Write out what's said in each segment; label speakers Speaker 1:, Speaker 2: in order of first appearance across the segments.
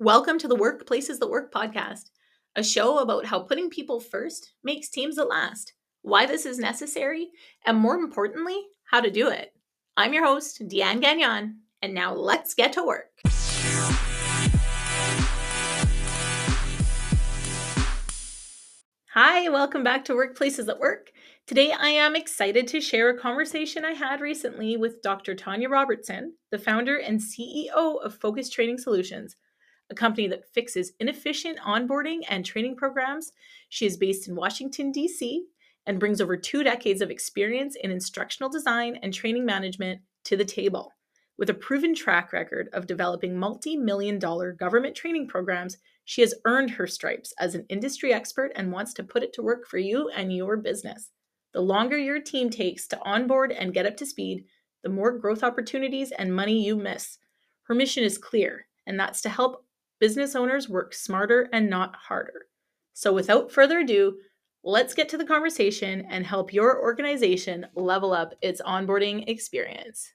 Speaker 1: Welcome to the Workplaces That Work podcast, a show about how putting people first makes teams that last, why this is necessary, and more importantly, how to do it. I'm your host, Deanne Gagnon, and now let's get to work. Hi, welcome back to Workplaces That Work. Today, I am excited to share a conversation I had recently with Dr. Tonya Robertson, the founder and CEO of Focused Training Solutions, a company that fixes inefficient onboarding and training programs. She is based in Washington, D.C., and brings over two decades of experience in instructional design and training management to the table. With a proven track record of developing multi million dollar government training programs, she has earned her stripes as an industry expert and wants to put it to work for you and your business. The longer your team takes to onboard and get up to speed, the more growth opportunities and money you miss. Her mission is clear, and that's to help business owners work smarter and not harder. So, without further ado, let's get to the conversation and help your organization level up its onboarding experience.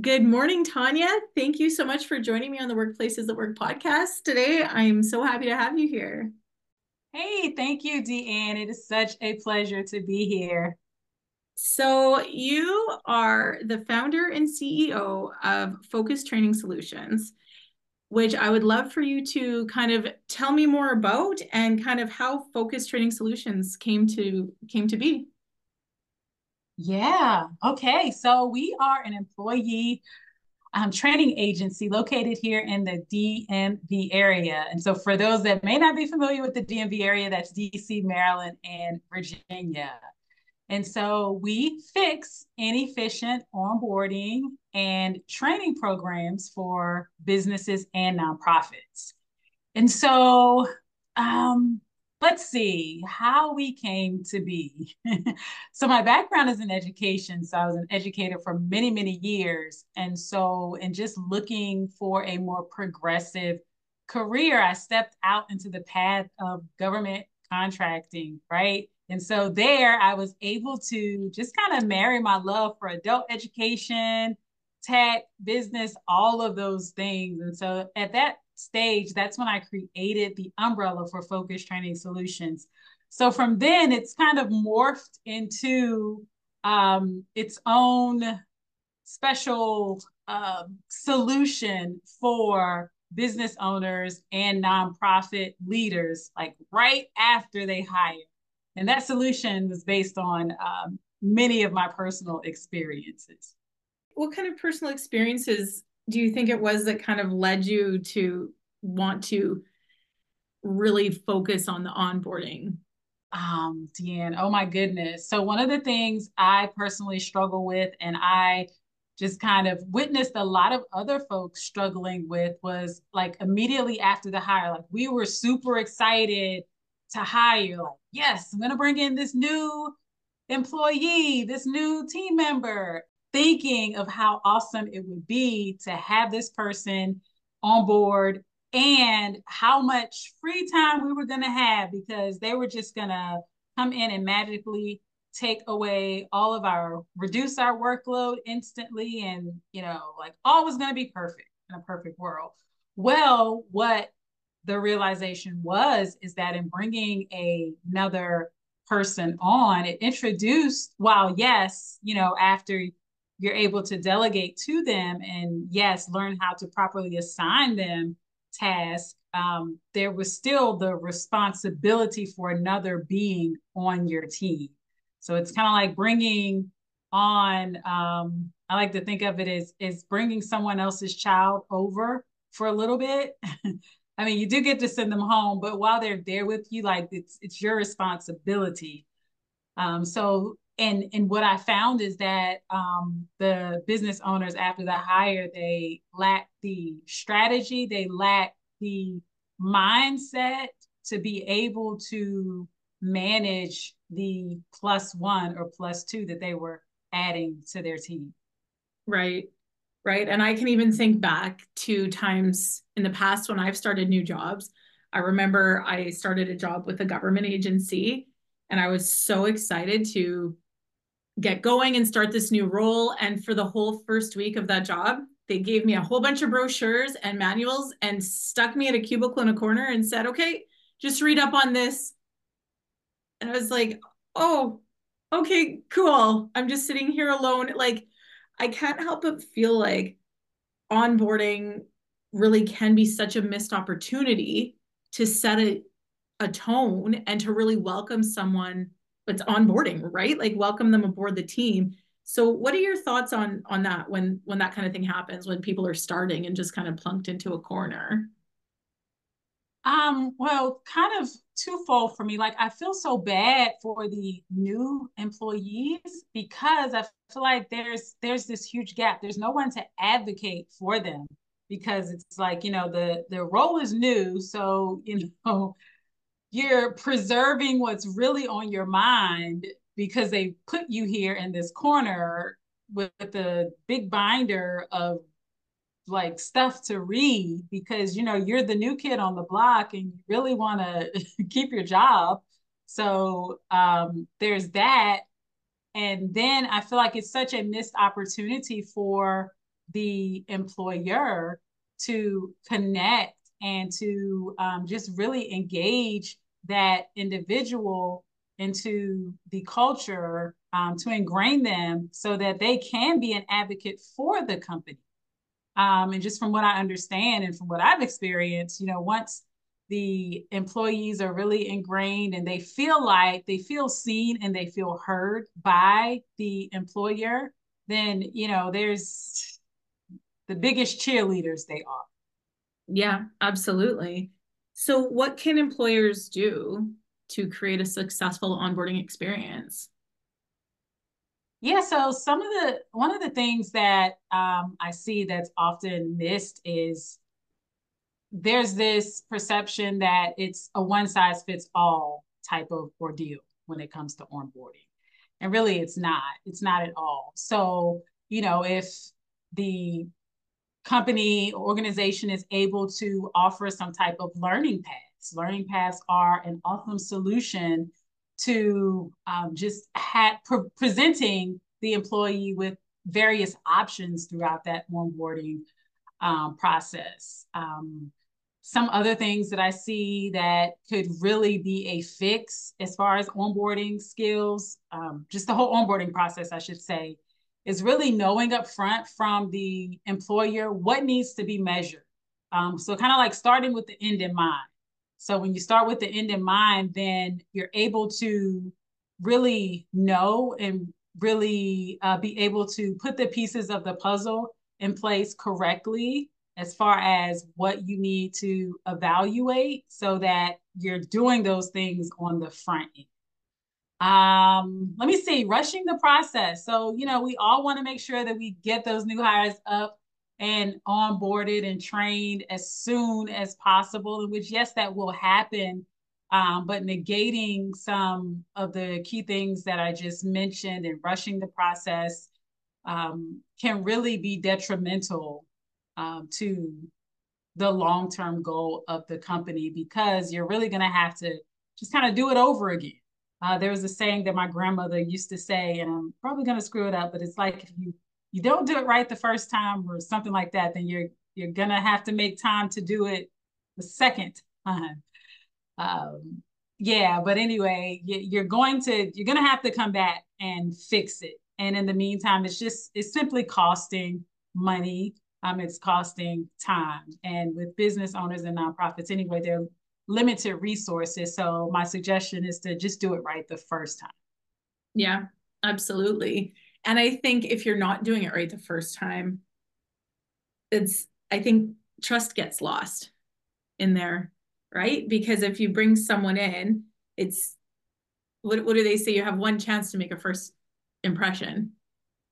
Speaker 1: Good morning, Tonya. Thank you so much for joining me on the Workplaces That Work podcast today. I'm so happy to have you here.
Speaker 2: Hey, thank you, Deanne. It is such a pleasure to be here.
Speaker 1: So, you are the founder and CEO of Focused Training Solutions, which I would love for you to kind of tell me more about and kind of how Focused Training Solutions came to came to be.
Speaker 2: Yeah. Okay. So we are an employee um, training agency located here in the DMV area. And so, for those that may not be familiar with the DMV area, that's DC, Maryland, and Virginia. And so we fix inefficient onboarding and training programs for businesses and nonprofits. And so, um, let's see how we came to be. so, my background is in education. So, I was an educator for many, many years. And so, in just looking for a more progressive career, I stepped out into the path of government contracting, right? And so there I was able to just kind of marry my love for adult education, tech, business, all of those things. And so at that stage, that's when I created the umbrella for Focused Training Solutions. So from then, it's kind of morphed into um, its own special uh, solution for business owners and nonprofit leaders, like right after they hire. And that solution was based on um, many of my personal experiences.
Speaker 1: What kind of personal experiences do you think it was that kind of led you to want to really focus on the onboarding?
Speaker 2: Um, Deanne, oh my goodness. So one of the things I personally struggle with and I just kind of witnessed a lot of other folks struggling with was like immediately after the hire, like we were super excited to hire like yes i'm going to bring in this new employee this new team member thinking of how awesome it would be to have this person on board and how much free time we were going to have because they were just going to come in and magically take away all of our reduce our workload instantly and you know like all was going to be perfect in a perfect world. Well what the realization was is that in bringing a, another person on, it introduced, while yes, you know, after you're able to delegate to them and yes, learn how to properly assign them tasks, um, there was still the responsibility for another being on your team. So it's kind of like bringing on, um, I like to think of it as, as bringing someone else's child over for a little bit I mean, you do get to send them home, but while they're there with you, like it's it's your responsibility. Um, so and and what I found is that um, the business owners after the hire, they lack the strategy, they lack the mindset to be able to manage the plus one or plus two that they were adding to their team.
Speaker 1: Right right? And I can even think back to times in the past when I've started new jobs. I remember I started a job with a government agency and I was so excited to get going and start this new role. And for the whole first week of that job, they gave me a whole bunch of brochures and manuals and stuck me at a cubicle in a corner and said, okay, just read up on this. And I was like, oh, okay, cool. I'm just sitting here alone. Like, I can't help but feel like onboarding really can be such a missed opportunity to set a, a tone and to really welcome someone that's onboarding, right? Like welcome them aboard the team. So what are your thoughts on on that when when that kind of thing happens when people are starting and just kind of plunked into a corner?
Speaker 2: Um, well, kind of twofold for me. Like I feel so bad for the new employees because I feel like there's there's this huge gap. There's no one to advocate for them because it's like, you know, the the role is new, so, you know, you're preserving what's really on your mind because they put you here in this corner with the big binder of like stuff to read because you know you're the new kid on the block and you really want to keep your job. So um, there's that. And then i feel like it's such a missed opportunity for the employer to connect and to um, just really engage that individual into the culture um, to ingrain them so that they can be an advocate for the company um, and just from what I understand and from what I've experienced, you know, once the employees are really ingrained and they feel like they feel seen and they feel heard by the employer, then, you know, there's the biggest cheerleaders they are.
Speaker 1: Yeah, absolutely. So, what can employers do to create a successful onboarding experience?
Speaker 2: Yeah, so some of the one of the things that um, I see that's often missed is there's this perception that it's a one size fits all type of ordeal when it comes to onboarding. And really it's not. It's not at all. So, you know, if the company or organization is able to offer some type of learning paths, learning paths are an awesome solution to um, just had pre- presenting the employee with various options throughout that onboarding um, process. Um, some other things that I see that could really be a fix as far as onboarding skills, um, just the whole onboarding process, I should say, is really knowing up front from the employer what needs to be measured. Um, so kind of like starting with the end in mind. So when you start with the end in mind, then you're able to really know and really uh, be able to put the pieces of the puzzle in place correctly as far as what you need to evaluate so that you're doing those things on the front end. Um, let me see, rushing the process. So, you know, we all want to make sure that we get those new hires up and onboarded and trained as soon as possible, in which, yes, that will happen um, but negating some of the key things that I just mentioned and rushing the process um, can really be detrimental um, to the long term goal of the company because you're really going to have to just kind of do it over again. Uh, there was a saying that my grandmother used to say, and I'm probably going to screw it up, but it's like if you you don't do it right the first time or something like that, then you're you're gonna have to make time to do it the second time um, yeah, but anyway, you're going to you're to have to come back and fix it. And in the meantime, it's just it's simply costing money. Um, it's costing time. And with business owners and nonprofits, anyway, they're limited resources. So my suggestion is to just do it right the first time.
Speaker 1: Yeah, absolutely. And I think if you're not doing it right the first time, it's I think trust gets lost in there right? Because if you bring someone in, it's what, what do they say? You have one chance to make a first impression,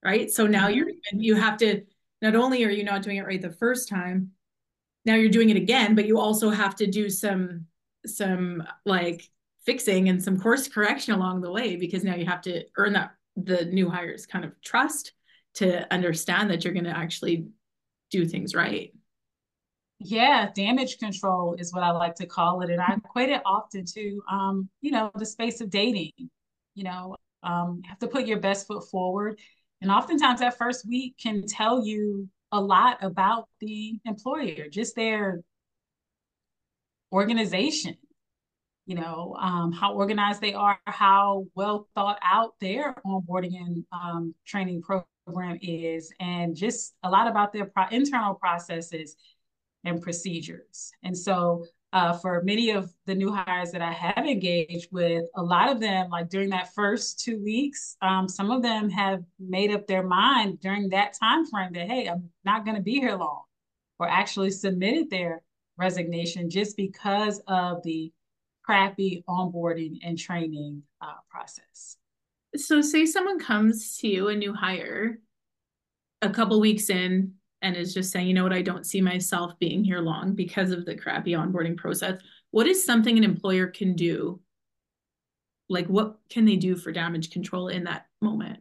Speaker 1: right? So now mm-hmm. you're you have to not only are you not doing it right the first time, now you're doing it again, but you also have to do some some like fixing and some course correction along the way because now you have to earn that the new hires kind of trust to understand that you're going to actually do things right.
Speaker 2: Yeah, damage control is what I like to call it. And I equate it often to, um, you know, the space of dating. You know, um, you have to put your best foot forward. And oftentimes that first week can tell you a lot about the employer, just their organization, you know, um, how organized they are, how well thought out their onboarding and um, training program is, and just a lot about their pro- internal processes and procedures. And so uh, for many of the new hires that I have engaged with, a lot of them, like during that first two weeks, um, some of them have made up their mind during that time frame that hey, I'm not going to be here long, or actually submitted their resignation just because of the crappy onboarding and training uh, process.
Speaker 1: So, say someone comes to you, a new hire, a couple weeks in, and is just saying, you know what, I don't see myself being here long because of the crappy onboarding process. What is something an employer can do? Like, what can they do for damage control in that moment?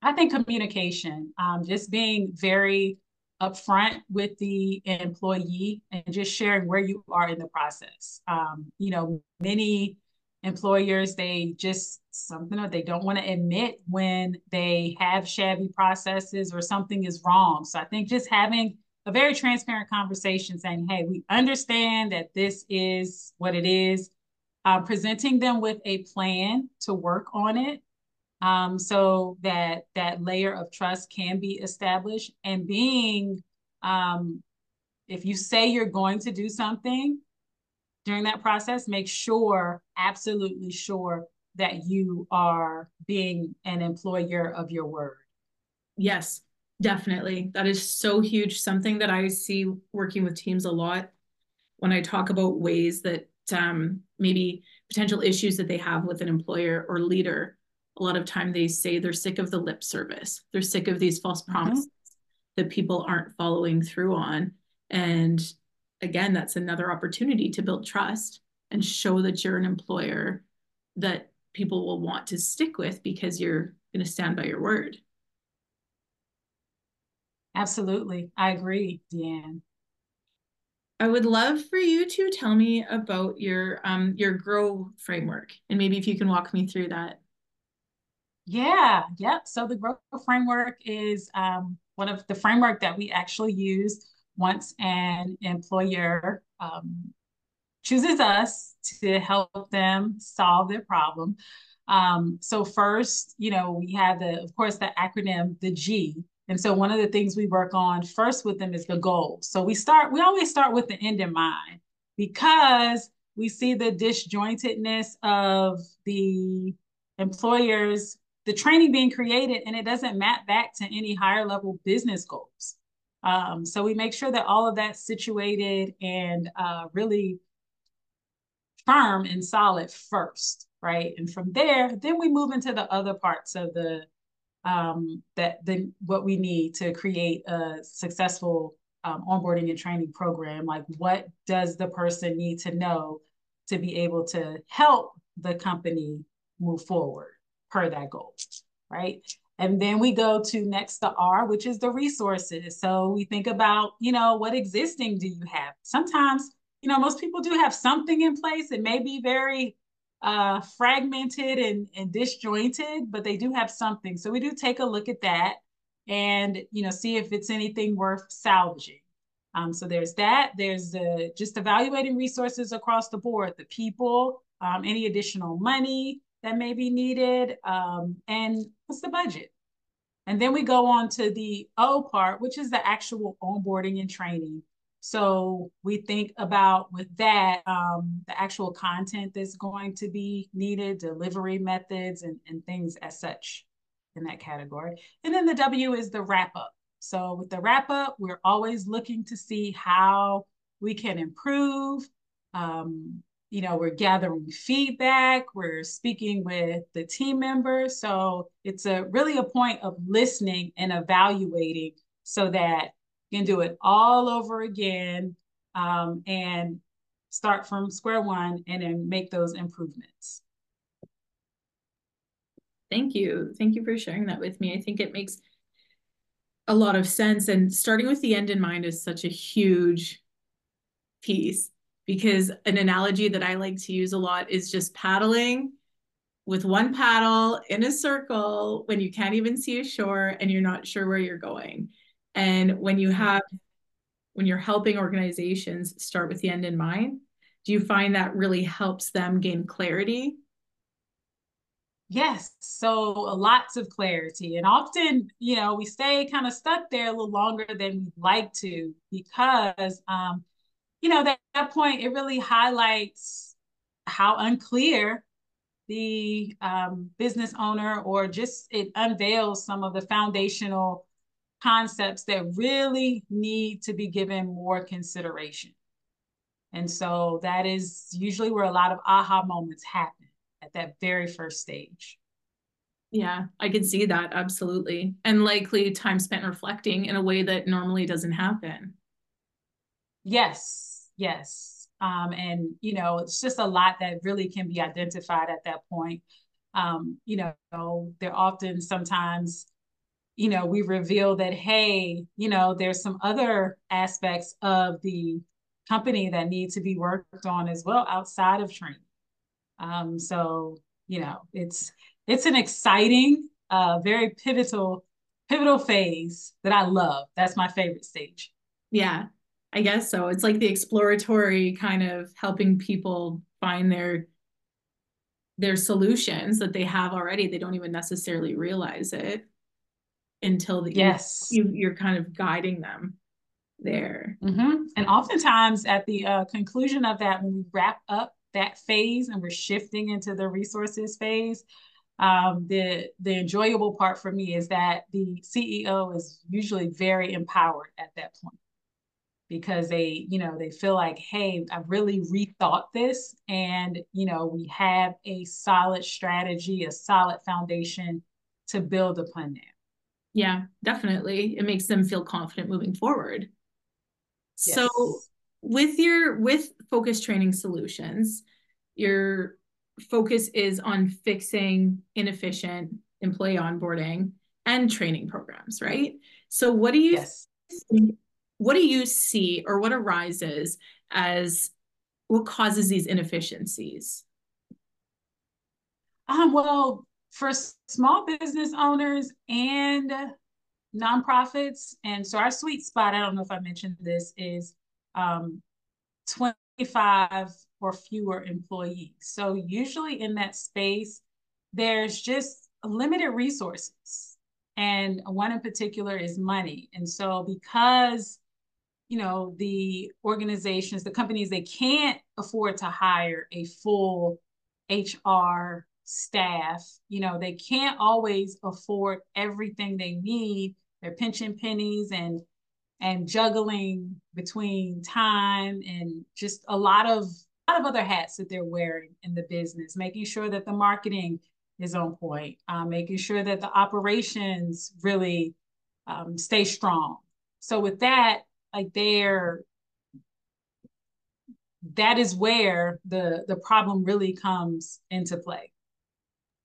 Speaker 2: I think communication, um, just being very upfront with the employee and just sharing where you are in the process. Um, you know, many employers they just something or they don't want to admit when they have shabby processes or something is wrong so i think just having a very transparent conversation saying hey we understand that this is what it is uh, presenting them with a plan to work on it um, so that that layer of trust can be established and being um, if you say you're going to do something during that process, make sure, absolutely sure, that you are being an employer of your word.
Speaker 1: Yes, definitely. That is so huge. Something that I see working with teams a lot when I talk about ways that um, maybe potential issues that they have with an employer or leader. A lot of time they say they're sick of the lip service. They're sick of these false mm-hmm. promises mm-hmm. that people aren't following through on. And again, that's another opportunity to build trust and show that you're an employer that people will want to stick with because you're going to stand by your word.
Speaker 2: Absolutely. I agree, Deanne.
Speaker 1: I would love for you to tell me about your um your grow framework and maybe if you can walk me through that.
Speaker 2: Yeah, yep. So the grow framework is um, one of the framework that we actually use once an employer um, chooses us to help them solve their problem. Um, so first, you know, we have the, of course, the acronym, the G. And so one of the things we work on first with them is the goal. So we start, we always start with the end in mind because we see the disjointedness of the employers, the training being created, and it doesn't map back to any higher level business goals. Um, so we make sure that all of that's situated and uh, really firm and solid first, right? And from there, then we move into the other parts of the um, that then what we need to create a successful um, onboarding and training program. Like, what does the person need to know to be able to help the company move forward per that goal, right? And then we go to next the R, which is the resources. So we think about, you know, what existing do you have? Sometimes, you know, most people do have something in place. It may be very uh, fragmented and, and disjointed, but they do have something. So we do take a look at that and, you know, see if it's anything worth salvaging. Um, so there's that. There's the just evaluating resources across the board, the people, um, any additional money that may be needed, um, and what's the budget? And then we go on to the O part, which is the actual onboarding and training. So we think about with that, um, the actual content that's going to be needed, delivery methods, and, and things as such in that category. And then the W is the wrap up. So with the wrap up, we're always looking to see how we can improve, um, you know, we're gathering feedback, we're speaking with the team members. So it's a really a point of listening and evaluating so that you can do it all over again um, and start from square one and then make those improvements.
Speaker 1: Thank you. Thank you for sharing that with me. I think it makes a lot of sense. And starting with the end in mind is such a huge piece because an analogy that I like to use a lot is just paddling with one paddle in a circle when you can't even see a shore and you're not sure where you're going. And when you have, when you're helping organizations start with the end in mind, do you find that really helps them gain clarity?
Speaker 2: Yes, so lots of clarity. And often, you know, we stay kind of stuck there a little longer than we'd like to because, um, you know, that, that point, it really highlights how unclear the um, business owner or just it unveils some of the foundational concepts that really need to be given more consideration. And so that is usually where a lot of aha moments happen at that very first stage.
Speaker 1: Yeah, I can see that absolutely. And likely time spent reflecting in a way that normally doesn't happen.
Speaker 2: Yes, yes. Um, and, you know, it's just a lot that really can be identified at that point. Um, you know, they're often sometimes, you know, we reveal that, hey, you know, there's some other aspects of the company that need to be worked on as well outside of training. Um, so you know, it's it's an exciting, uh, very pivotal pivotal phase that I love. That's my favorite stage.
Speaker 1: Yeah, I guess so. It's like the exploratory kind of helping people find their their solutions that they have already. They don't even necessarily realize it until the
Speaker 2: yes
Speaker 1: you, you're kind of guiding them there.
Speaker 2: Mm-hmm. And oftentimes at the uh, conclusion of that, when we wrap up that phase and we're shifting into the resources phase, um, the the enjoyable part for me is that the CEO is usually very empowered at that point because they you know they feel like hey I've really rethought this and you know we have a solid strategy a solid foundation to build upon that
Speaker 1: yeah definitely it makes them feel confident moving forward yes. so with your with focused training solutions your focus is on fixing inefficient employee onboarding and training programs right so what do you yes. What do you see or what arises as what causes these inefficiencies
Speaker 2: um, well for small business owners and nonprofits and so our sweet spot i don't know if i mentioned this is um, 25 or fewer employees. So usually in that space, there's just limited resources. And one in particular is money. And so because you know the organizations the companies they can't afford to hire a full hr staff you know they can't always afford everything they need they're pinching pennies and and juggling between time and just a lot of a lot of other hats that they're wearing in the business, making sure that the marketing is on point, uh, making sure that the operations really um, stay strong. So with that, like they're that is where the the problem really comes into play.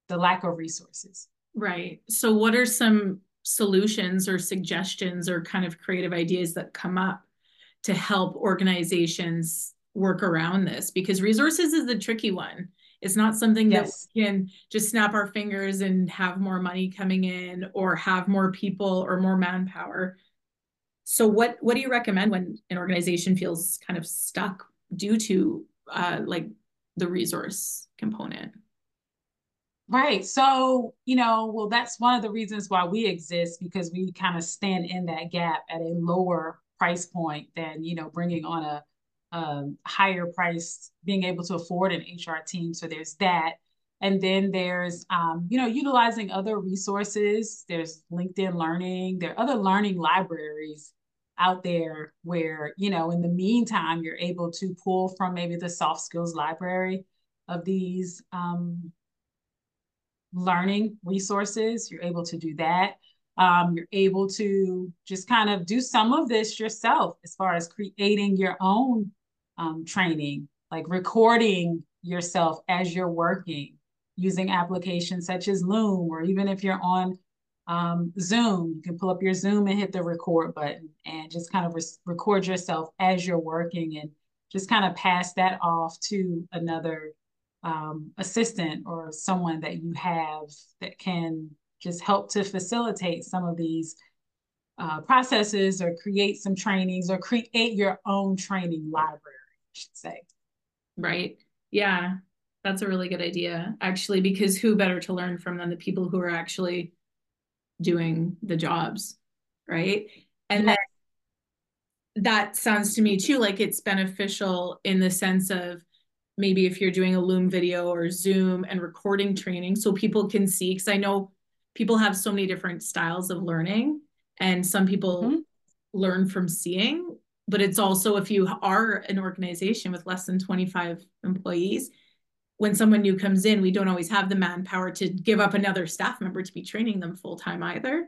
Speaker 2: The lack of resources.
Speaker 1: Right. So what are some solutions or suggestions or kind of creative ideas that come up to help organizations work around this? Because resources is the tricky one. It's not something yes. that we can just snap our fingers and have more money coming in or have more people or more manpower so what what do you recommend when an organization feels kind of stuck due to uh, like the resource component
Speaker 2: Right. So, you know, well, that's one of the reasons why we exist because we kind of stand in that gap at a lower price point than, you know, bringing on a, higher price, being able to afford an HR team. So there's that. And then there's, um, you know, utilizing other resources. There's LinkedIn Learning. There are other learning libraries out there where, you know, in the meantime, you're able to pull from maybe the soft skills library of these um, learning resources. You're able to do that. Um, you're able to just kind of do some of this yourself as far as creating your own um, training, like recording yourself as you're working using applications such as Loom, or even if you're on um, Zoom, you can pull up your Zoom and hit the record button and just kind of re- record yourself as you're working and just kind of pass that off to another um, assistant or someone that you have that can just help to facilitate some of these uh, processes or create some trainings or create your own training library, I should say.
Speaker 1: Right. Yeah. That's a really good idea, actually, because who better to learn from than the people who are actually doing the jobs, right? And yes. then that sounds to me too like it's beneficial in the sense of maybe if you're doing a Loom video or Zoom and recording training so people can see, because I know people have so many different styles of learning and some people mm-hmm. learn from seeing but it's also if you are an organization with less than 25 employees when someone new comes in we don't always have the manpower to give up another staff member to be training them full time either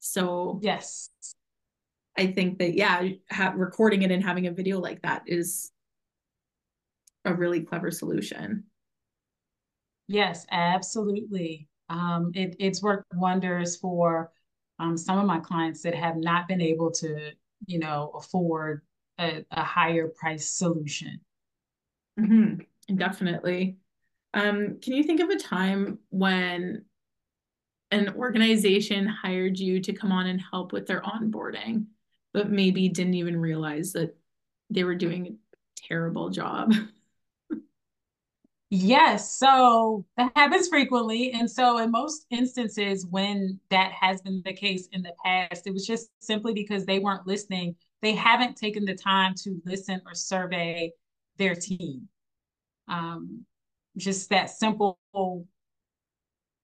Speaker 1: so
Speaker 2: yes
Speaker 1: i think that yeah ha- recording it and having a video like that is a really clever solution
Speaker 2: yes absolutely um, it, it's worked wonders for um, some of my clients that have not been able to, you know, afford a, a higher price solution.
Speaker 1: Mm-hmm. Definitely. Um, can you think of a time when an organization hired you to come on and help with their onboarding, but maybe didn't even realize that they were doing a terrible job?
Speaker 2: Yes, so that happens frequently. And so, in most instances, when that has been the case in the past, it was just simply because they weren't listening. They haven't taken the time to listen or survey their team. Um, just that simple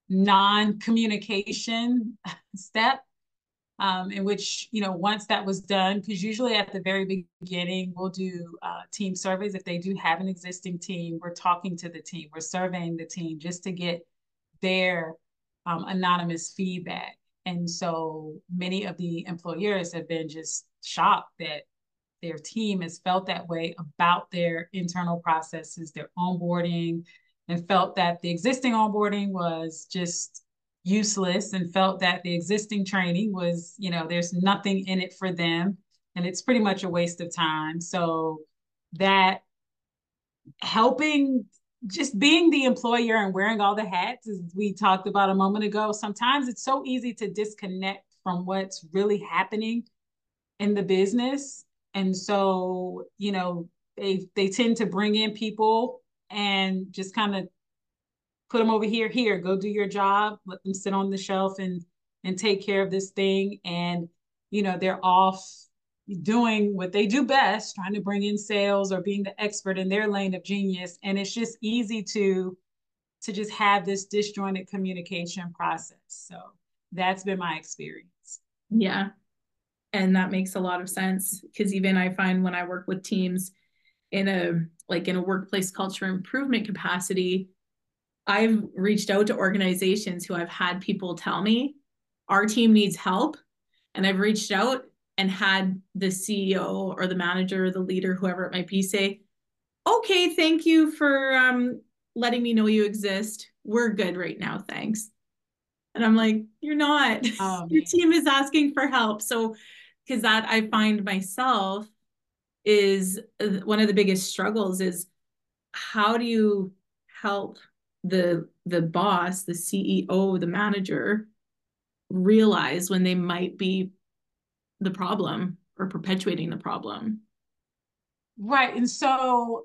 Speaker 2: non communication step um, in which you know once that was done because usually at the very beginning we'll do uh, team surveys. If they do have an existing team we're talking to the team we're surveying the team just to get their um, anonymous feedback. And so many of the employers have been just shocked that their team has felt that way about their internal processes their onboarding and felt that the existing onboarding was just useless and felt that the existing training was, you know, there's nothing in it for them and it's pretty much a waste of time. So that helping just being the employer and wearing all the hats as we talked about a moment ago sometimes it's so easy to disconnect from what's really happening in the business and so you know they they tend to bring in people and just kind of put them over here here go do your job let them sit on the shelf and and take care of this thing. And you know they're off doing what they do best trying to bring in sales or being the expert in their lane of genius. And it's just easy to to just have this disjointed communication process. So that's been my experience.
Speaker 1: Yeah and that makes a lot of sense because even i find when i work with teams in a like in a workplace culture improvement capacity I've reached out to organizations who I've had people tell me our team needs help. And I've reached out and had the CEO or the manager or the leader, whoever it might be, say, okay, thank you for um, letting me know you exist. We're good right now. Thanks. And I'm like, you're not. Oh, Your team is asking for help. So, because that I find myself is uh, one of the biggest struggles is how do you help the the boss, the CEO, the manager realize when they might be the problem or perpetuating the problem.
Speaker 2: Right. And so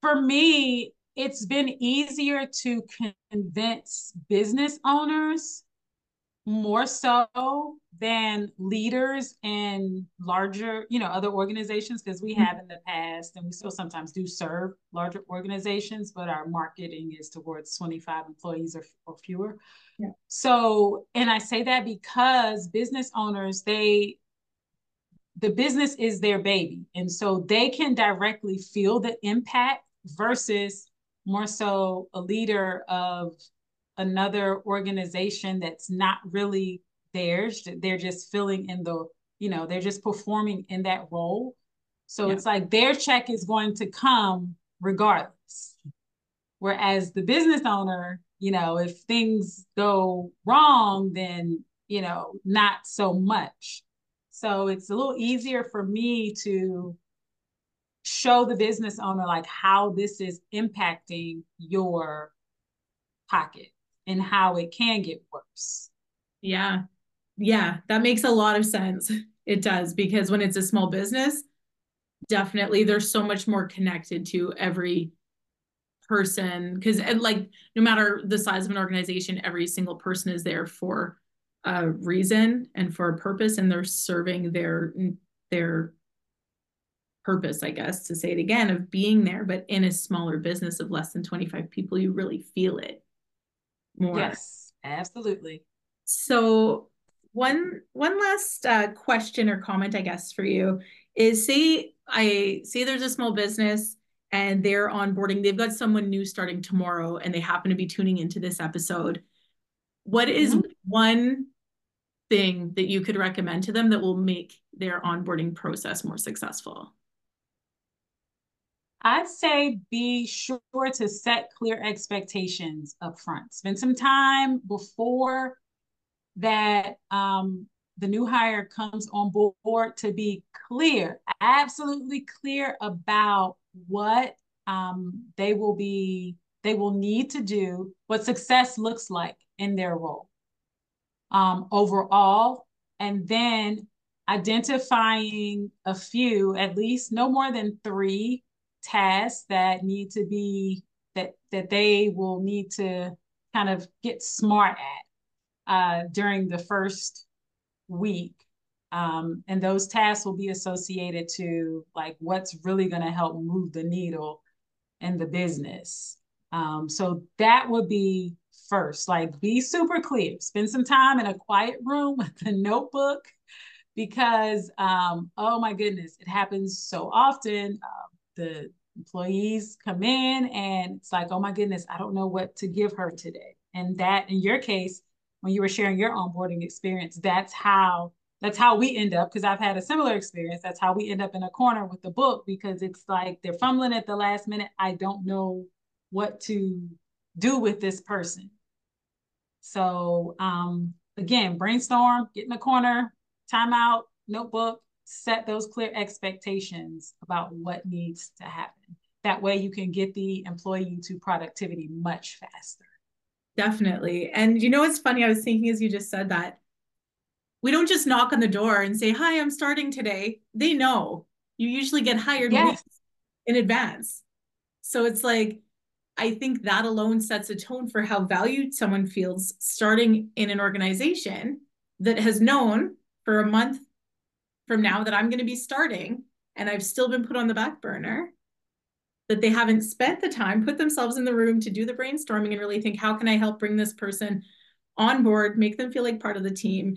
Speaker 2: for me, it's been easier to convince business owners more so than leaders in larger, you know, other organizations because we have in the past and we still sometimes do serve larger organizations, but our marketing is towards 25 employees or, or fewer. Yeah. So, and I say that because business owners, they the business is their baby. And so they can directly feel the impact versus more so a leader of another organization that's not really theirs. They're just filling in the, you know, they're just performing in that role. So yeah. it's like their check is going to come regardless. Whereas the business owner, you know, if things go wrong, then, you know, not so much. So it's a little easier for me to show the business owner like how this is impacting your pocket and how it can get worse.
Speaker 1: Yeah. Yeah, that makes a lot of sense. It does because when it's a small business, definitely they're so much more connected to every person because like no matter the size of an organization every single person is there for a reason and for a purpose and they're serving their their purpose i guess to say it again of being there but in a smaller business of less than 25 people you really feel it
Speaker 2: more. Yes absolutely.
Speaker 1: So one one last uh, question or comment i guess for you is say i say there's a small business and they're onboarding they've got someone new starting tomorrow and they happen to be tuning into this episode. What is mm-hmm. one thing that you could recommend to them that will make their onboarding process more successful
Speaker 2: I'd say be sure to set clear expectations up front. Spend some time before that um, the new hire comes on board to be clear, absolutely clear about what um, they will be, they will need to do, what success looks like in their role um, overall, and then identifying a few, at least no more than three tasks that need to be that that they will need to kind of get smart at uh, during the first week. Um, and those tasks will be associated to like what's really going to help move the needle in the business. Um, so that would be first. Like be super clear. Spend some time in a quiet room with a notebook because um, oh my goodness it happens so often. Uh, the employees come in and it's like, oh my goodness, I don't know what to give her today. And that in your case, when you were sharing your onboarding experience, that's how that's how we end up because I've had a similar experience. That's how we end up in a corner with the book because it's like they're fumbling at the last minute. I don't know what to do with this person. So um, again, brainstorm, get in the corner, time out, notebook, set those clear expectations about what needs to happen. That way you can get the employee to productivity much faster.
Speaker 1: Definitely. And you know what's funny? I was thinking as you just said that we don't just knock on the door and say, Hi, I'm starting today. They know you usually get hired yes. in advance. So it's like, I think that alone sets a tone for how valued someone feels starting in an organization that has known for a month from now that I'm going to be starting and I've still been put on the back burner that they haven't spent the time put themselves in the room to do the brainstorming and really think how can I help bring this person on board make them feel like part of the team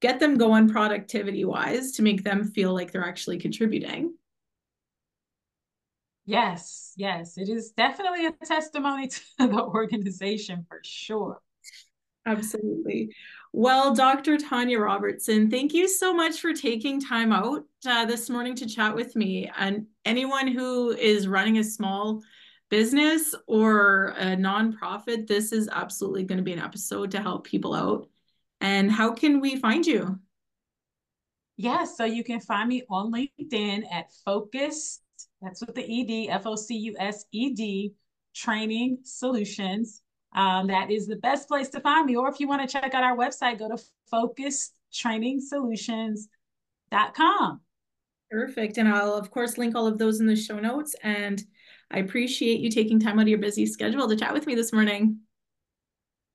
Speaker 1: get them going productivity wise to make them feel like they're actually contributing?
Speaker 2: Yes yes it is definitely a testimony to the organization for sure.
Speaker 1: Absolutely well, Dr. Tonya Robertson, thank you so much for taking time out uh, this morning to chat with me. And anyone who is running a small business or a nonprofit, this is absolutely going to be an episode to help people out. And how can we find you?
Speaker 2: Yeah, so you can find me on LinkedIn at Focus, that's with the ED, F O C U S E D, Training Solutions um, that is the best place to find me. Or if you want to check out our website, go to focusedtrainingsolutions.com.
Speaker 1: Perfect. And I'll, of course, link all of those in the show notes. And I appreciate you taking time out of your busy schedule to chat with me this morning.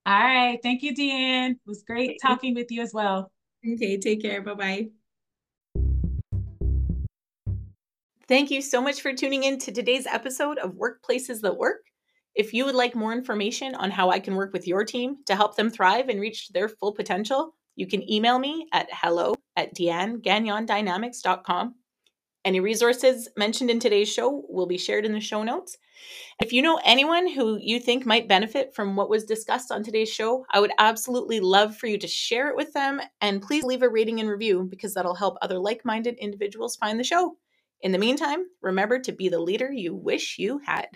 Speaker 2: All right. Thank you, Deanne. It was great talking with you as well.
Speaker 1: Okay. Take care. Bye bye. Thank you so much for tuning in to today's episode of Workplaces That Work. If you would like more information on how I can work with your team to help them thrive and reach their full potential, you can email me at hello at deannegagnondynamics.com. Any resources mentioned in today's show will be shared in the show notes. If you know anyone who you think might benefit from what was discussed on today's show, I would absolutely love for you to share it with them and please leave a rating and review because that'll help other like minded individuals find the show. In the meantime, remember to be the leader you wish you had.